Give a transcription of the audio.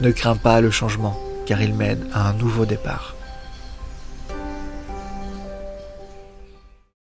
Ne crains pas le changement, car il mène à un nouveau départ.